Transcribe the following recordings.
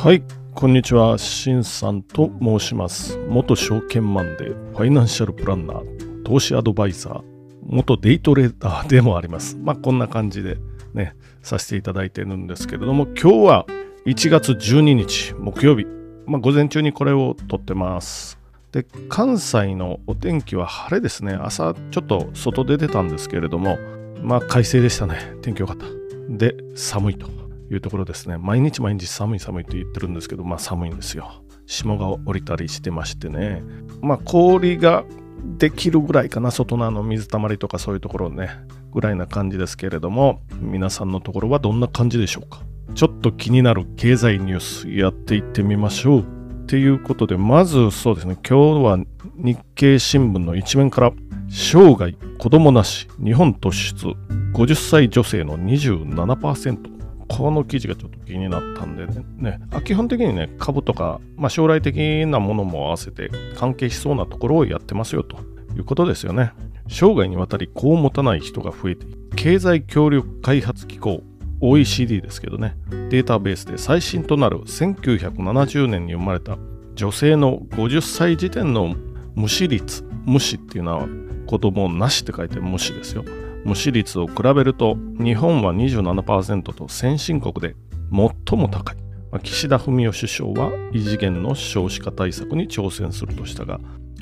はい、こんにちは。しんさんと申します。元証券マンでファイナンシャルプランナー、投資アドバイザー、元デイトレーダーでもあります。まあ、こんな感じでね、させていただいているんですけれども、今日は1月12日木曜日、まあ、午前中にこれを撮ってます。で、関西のお天気は晴れですね。朝ちょっと外出てたんですけれども、まあ快晴でしたね。天気良かった。で、寒いというところですね。毎日毎日寒い寒いと言ってるんですけど、まあ寒いんですよ。霜が降りたりしてましてね。まあ氷ができるぐらいかな、外のあの水たまりとかそういうところね、ぐらいな感じですけれども、皆さんのところはどんな感じでしょうか。ちょっと気になる経済ニュースやっていってみましょう。っていうことで、まずそうですね、今日は日経新聞の一面から、生涯子供なし日本突出50歳女性の27%この記事がちょっと気になったんでね。ね基本的にね株とか、まあ、将来的なものも合わせて関係しそうなところをやってますよということですよね。生涯にわたり子を持たない人が増えている経済協力開発機構 OECD ですけどね。データベースで最新となる1970年に生まれた女性の50歳時点の無死率無死っていうのは子供なしって書いて無視ですよ。無視率を比べると日本は27%と先進国で最も高い。岸田文雄首相は異次元の少子化対策に挑戦するとしたが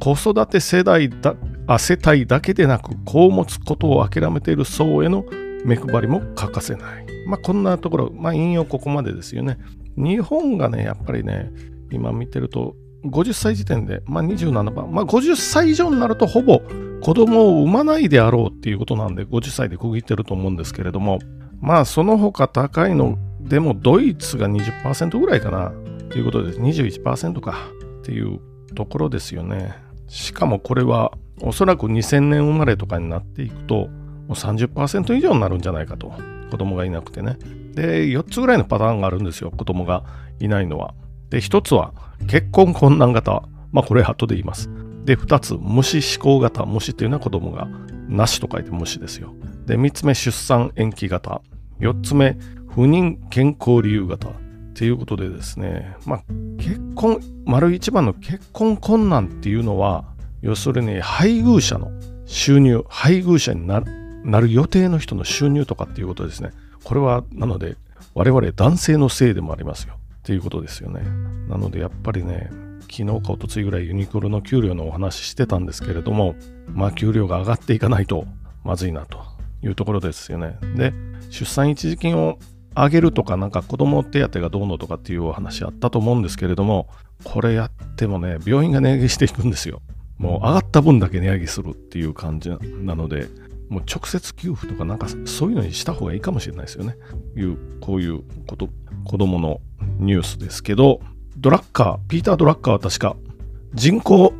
子育て世代だあ世帯だけでなく子を持つことを諦めている層への目配りも欠かせない。まあこんなところ、まあ引用ここまでですよね。日本がね、やっぱりね、今見てると50歳時点で、まあ、27番、まあ、50歳以上になるとほぼ子供を産まないであろうっていうことなんで50歳で区切ってると思うんですけれども。まあその他高いのでもドイツが20%ぐらいかな。ということです21%か。っていうところですよね。しかもこれはおそらく2000年生まれとかになっていくともう30%以上になるんじゃないかと。子供がいなくてね。で4つぐらいのパターンがあるんですよ。子供がいないのは。で、一つは結婚困難型。まあこれ後で言います。で、二つ、無視思考型。無視っていうのは子供がなしと書いて無視ですよ。で、三つ目、出産延期型。四つ目、不妊健康理由型。っていうことでですね、まあ結婚、丸一番の結婚困難っていうのは、要するに配偶者の収入、配偶者になるなる予定の人の収入とかっていうことですね。これは、なので、我々男性のせいでもありますよ。っていうことですよね。なのでやっぱりね、昨日か一昨日ぐらいユニクロの給料のお話ししてたんですけれども、まあ給料が上がっていかないとまずいなというところですよね。で、出産一時金を上げるとか、なんか子供手当がどうのとかっていうお話あったと思うんですけれども、これやってもね、病院が値上げしていくんですよ。もう上がった分だけ値上げするっていう感じなので、もう直接給付とかなんかそういうのにした方がいいかもしれないですよね。いう、こういうこと、子供のニュースですけど、ドラッカー、ピーター・ドラッカーは確か、人口、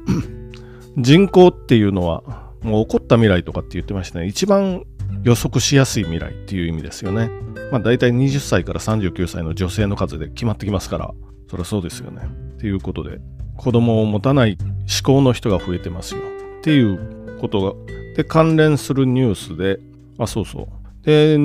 人口っていうのは、もう起こった未来とかって言ってましたね。一番予測しやすい未来っていう意味ですよね。まあ大体20歳から39歳の女性の数で決まってきますから、そりゃそうですよね。っていうことで、子供を持たない思考の人が増えてますよ。っていうことが、で、関連するニュースで、あ、そうそう。で、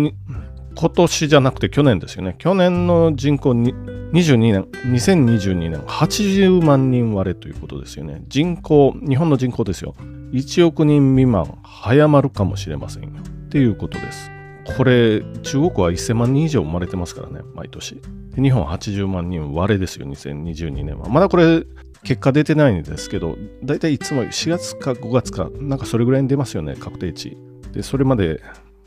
今年じゃなくて去年ですよね。去年の人口に22年、2022年80万人割れということですよね。人口、日本の人口ですよ。1億人未満早まるかもしれませんよ。っていうことです。これ、中国は1000万人以上生まれてますからね、毎年。日本80万人割れですよ、2022年は。まだこれ、結果出てないんですけど、だいたいいつも4月か5月か、なんかそれぐらいに出ますよね、確定値。で、それまで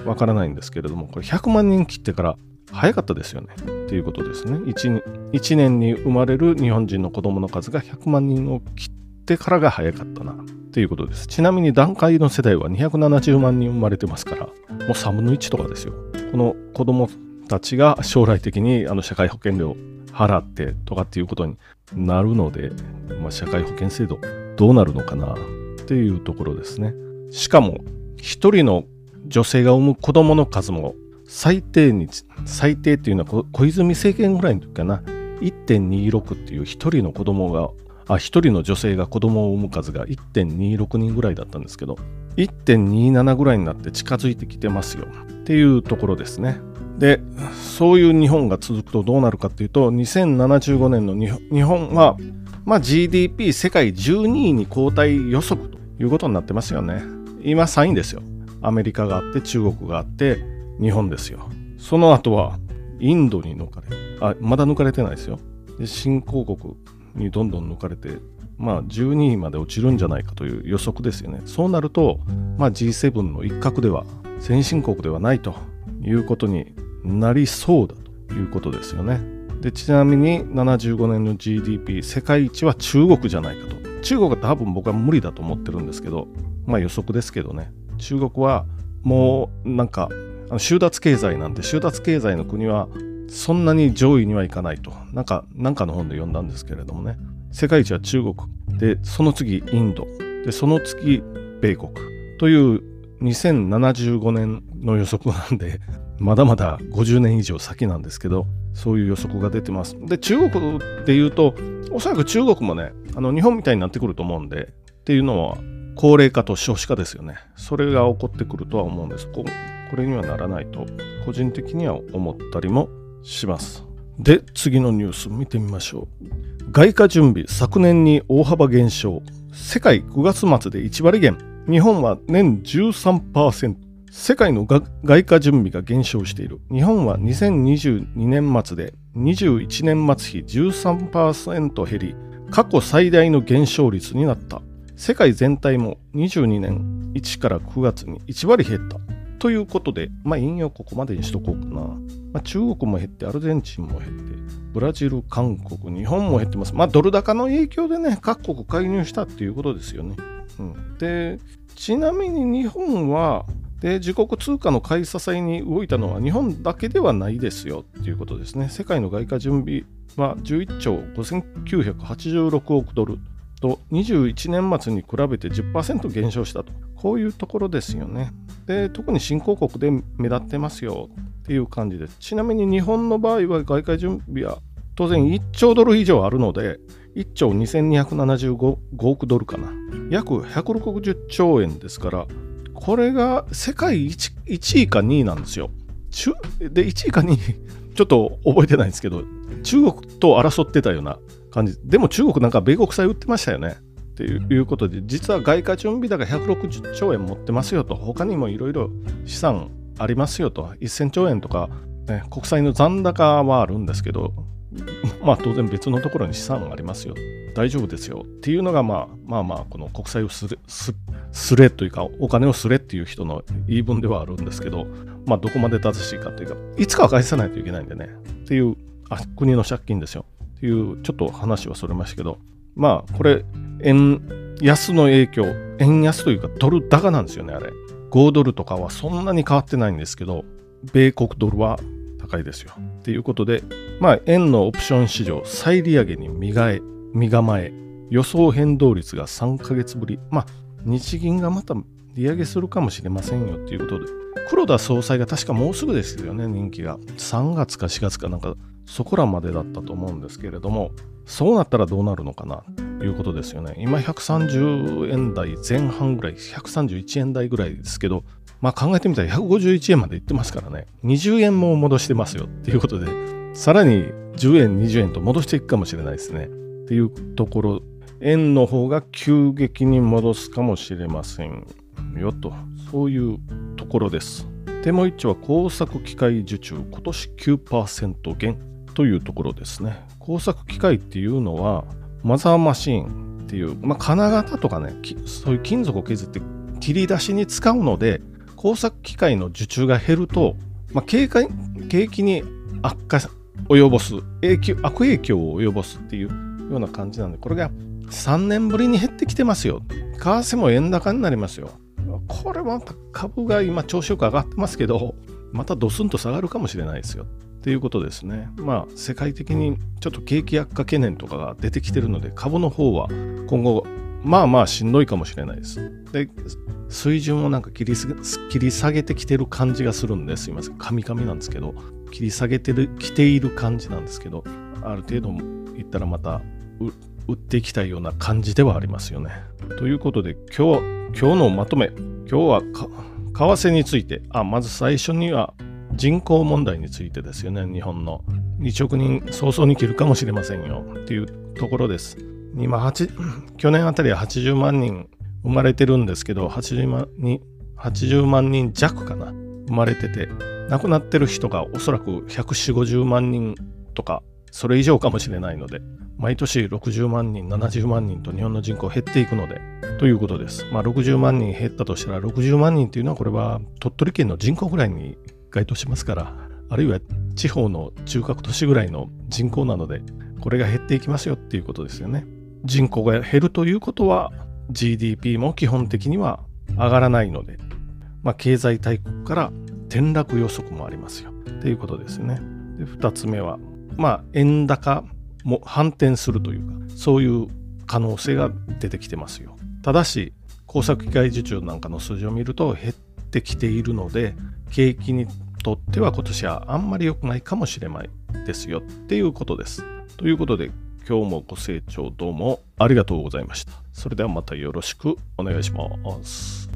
わからないんですけれども、これ100万人切ってから早かったですよね。っていうことですね1。1年に生まれる日本人の子供の数が100万人を切ってからが早かったな。っていうことです。ちなみに段階の世代は270万人生まれてますから、もう3分の1とかですよ。この子供たちが将来的にあの社会保険料払ってとかっていうことになるので、まあ、社会保険制度どうなるのかなっていうところですね。しかも、一人の女性が産む子供の数も最低に最低っていうのは小泉政権ぐらいの時かな。1.26っていう一人の子供があ一人の女性が子供を産む数が1.26人ぐらいだったんですけど1.27ぐらいになって近づいてきてますよ。っていうところですね。でそういう日本が続くとどうなるかっていうと2075年の日本は、まあ、GDP 世界12位に後退予測ということになってますよね。今3位ですよ。アメリカがあって中国があって日本ですよ。その後はインドに抜かれあまだ抜かれてないですよ。で新興国にどんどん抜かれてまあ12位まで落ちるんじゃないかという予測ですよね。そうなると、まあ、G7 の一角では先進国ではないということになりそうだということですよね。でちなみに75年の GDP 世界一は中国じゃないかと。中国は多分僕は無理だと思ってるんですけどまあ予測ですけどね。中国はもうなんか収奪経済なんで収奪経済の国はそんなに上位にはいかないと。なんかなんかの本で読んだんですけれどもね。世界一は中国でその次インド。でその次米国。という2075年の予測なんでまだまだ50年以上先なんですけどそういう予測が出てます。で中国で言うとおそらく中国もねあの日本みたいになってくると思うんでっていうのは高齢化と少子化ですよね。それが起こってくるとは思うんです。これにはならないと個人的には思ったりもします。で次のニュース見てみましょう。外貨準備昨年に大幅減少。世界9月末で1割減。日本は年13%世界の外貨準備が減少している。日本は2022年末で21年末比13%減り過去最大の減少率になった。世界全体も22年1から9月に1割減ったということで、まあ、引用ここまでにしとこうかな。まあ、中国も減って、アルゼンチンも減って、ブラジル、韓国、日本も減ってます。まあ、ドル高の影響でね、各国介入したっていうことですよね。うん、で、ちなみに日本は、で自国通貨の買い支えに動いたのは日本だけではないですよっていうことですね。世界の外貨準備は11兆5986億ドルと21年末に比べて10%減少したと。こういうところですよね。で、特に新興国で目立ってますよっていう感じです。ちなみに日本の場合は外貨準備は当然1兆ドル以上あるので、1兆2275億ドルかな。約160兆円ですから、これが世界 1, 1位か2位なんですよ。で、1位か2位、ちょっと覚えてないんですけど、中国と争ってたような感じ。でも中国なんか米国債売ってましたよね。っていうことで、実は外貨準備高160兆円持ってますよと、他にもいろいろ資産ありますよと、1000兆円とか、ね、国債の残高はあるんですけど、まあ当然別のところに資産ありますよ。大丈夫ですよっていうのが、まあ、まあまあこの国債をすれすれというかお金をすれっていう人の言い分ではあるんですけど、まあどこまで正しいかというかいつかは返さないといけないんでねっていうあ国の借金ですよっていうちょっと話はそれましたけどまあこれ円安の影響円安というかドル高なんですよねあれ。5ドルとかはそんなに変わってないんですけど米国ドルは高いですよ。っていうことでまあ円のオプション市場再利上げに身がえ身構え予想変動率が3ヶ月ぶりまあ日銀がまた利上げするかもしれませんよ。っていうことで黒田総裁が確かもうすぐですよね人気が。3月か4月かなんかそこらまでだったと思うんですけれどもそうなったらどうなるのかなということですよね。今130円台前半ぐらい、131円台ぐらいですけど、まあ考えてみたら151円までいってますからね、20円も戻してますよっていうことで、さらに10円、20円と戻していくかもしれないですね。っていうところ、円の方が急激に戻すかもしれませんよと、そういうところです。手も一丁は工作機械受注、今年9%減というところですね。工作機械っていうのはマザーマシーンっていう、まあ、金型とかねそういう金属を削って切り出しに使うので工作機械の受注が減ると、まあ、景気景気に悪化及ぼす影響悪影響を及ぼすっていうような感じなんでこれが3年ぶりに減ってきてますよ。為替も円高になりますよ。これは株が今調子よく上がってますけどまたドスンと下がるかもしれないですよ。っていうことですね。まあ、世界的にちょっと景気悪化懸念とかが出てきてるので、株の方は今後、まあまあしんどいかもしれないです。で、水準をなんか切り切り下げてきてる感じがするんですいません。カミカミなんですけど、切り下げてる、きている感じなんですけど、ある程度いったらまた売っていきたいような感じではありますよね。ということで、今日、今日のまとめ、今日は為替について、あ、まず最初には人口問題についてですよね、日本の。2億人早々に切るかもしれませんよっていうところです。今、去年あたりは80万人生まれてるんですけど、80万人 ,80 万人弱かな、生まれてて、亡くなってる人がおそらく140、50万人とか、それ以上かもしれないので、毎年60万人、70万人と日本の人口減っていくので、ということです。まあ60万人減ったとしたら、60万人っていうのはこれは鳥取県の人口ぐらいに該当しますから、あるいは地方の中核都市ぐらいの人口なので、これが減っていきますよっていうことですよね。人口が減るということは、GDP も基本的には上がらないので、まあ、経済大国から転落予測もありますよ。っていうことですね。で2つ目は、まあ、円高も反転するというか、そういう可能性が出てきてますよ。ただし、工作機械受注なんかの数字を見ると減ってきているので、景気にとっては今年はあんまり良くないかもしれないですよっていうことです。ということで、今日もご清聴どうもありがとうございました。それではまたよろしくお願いします。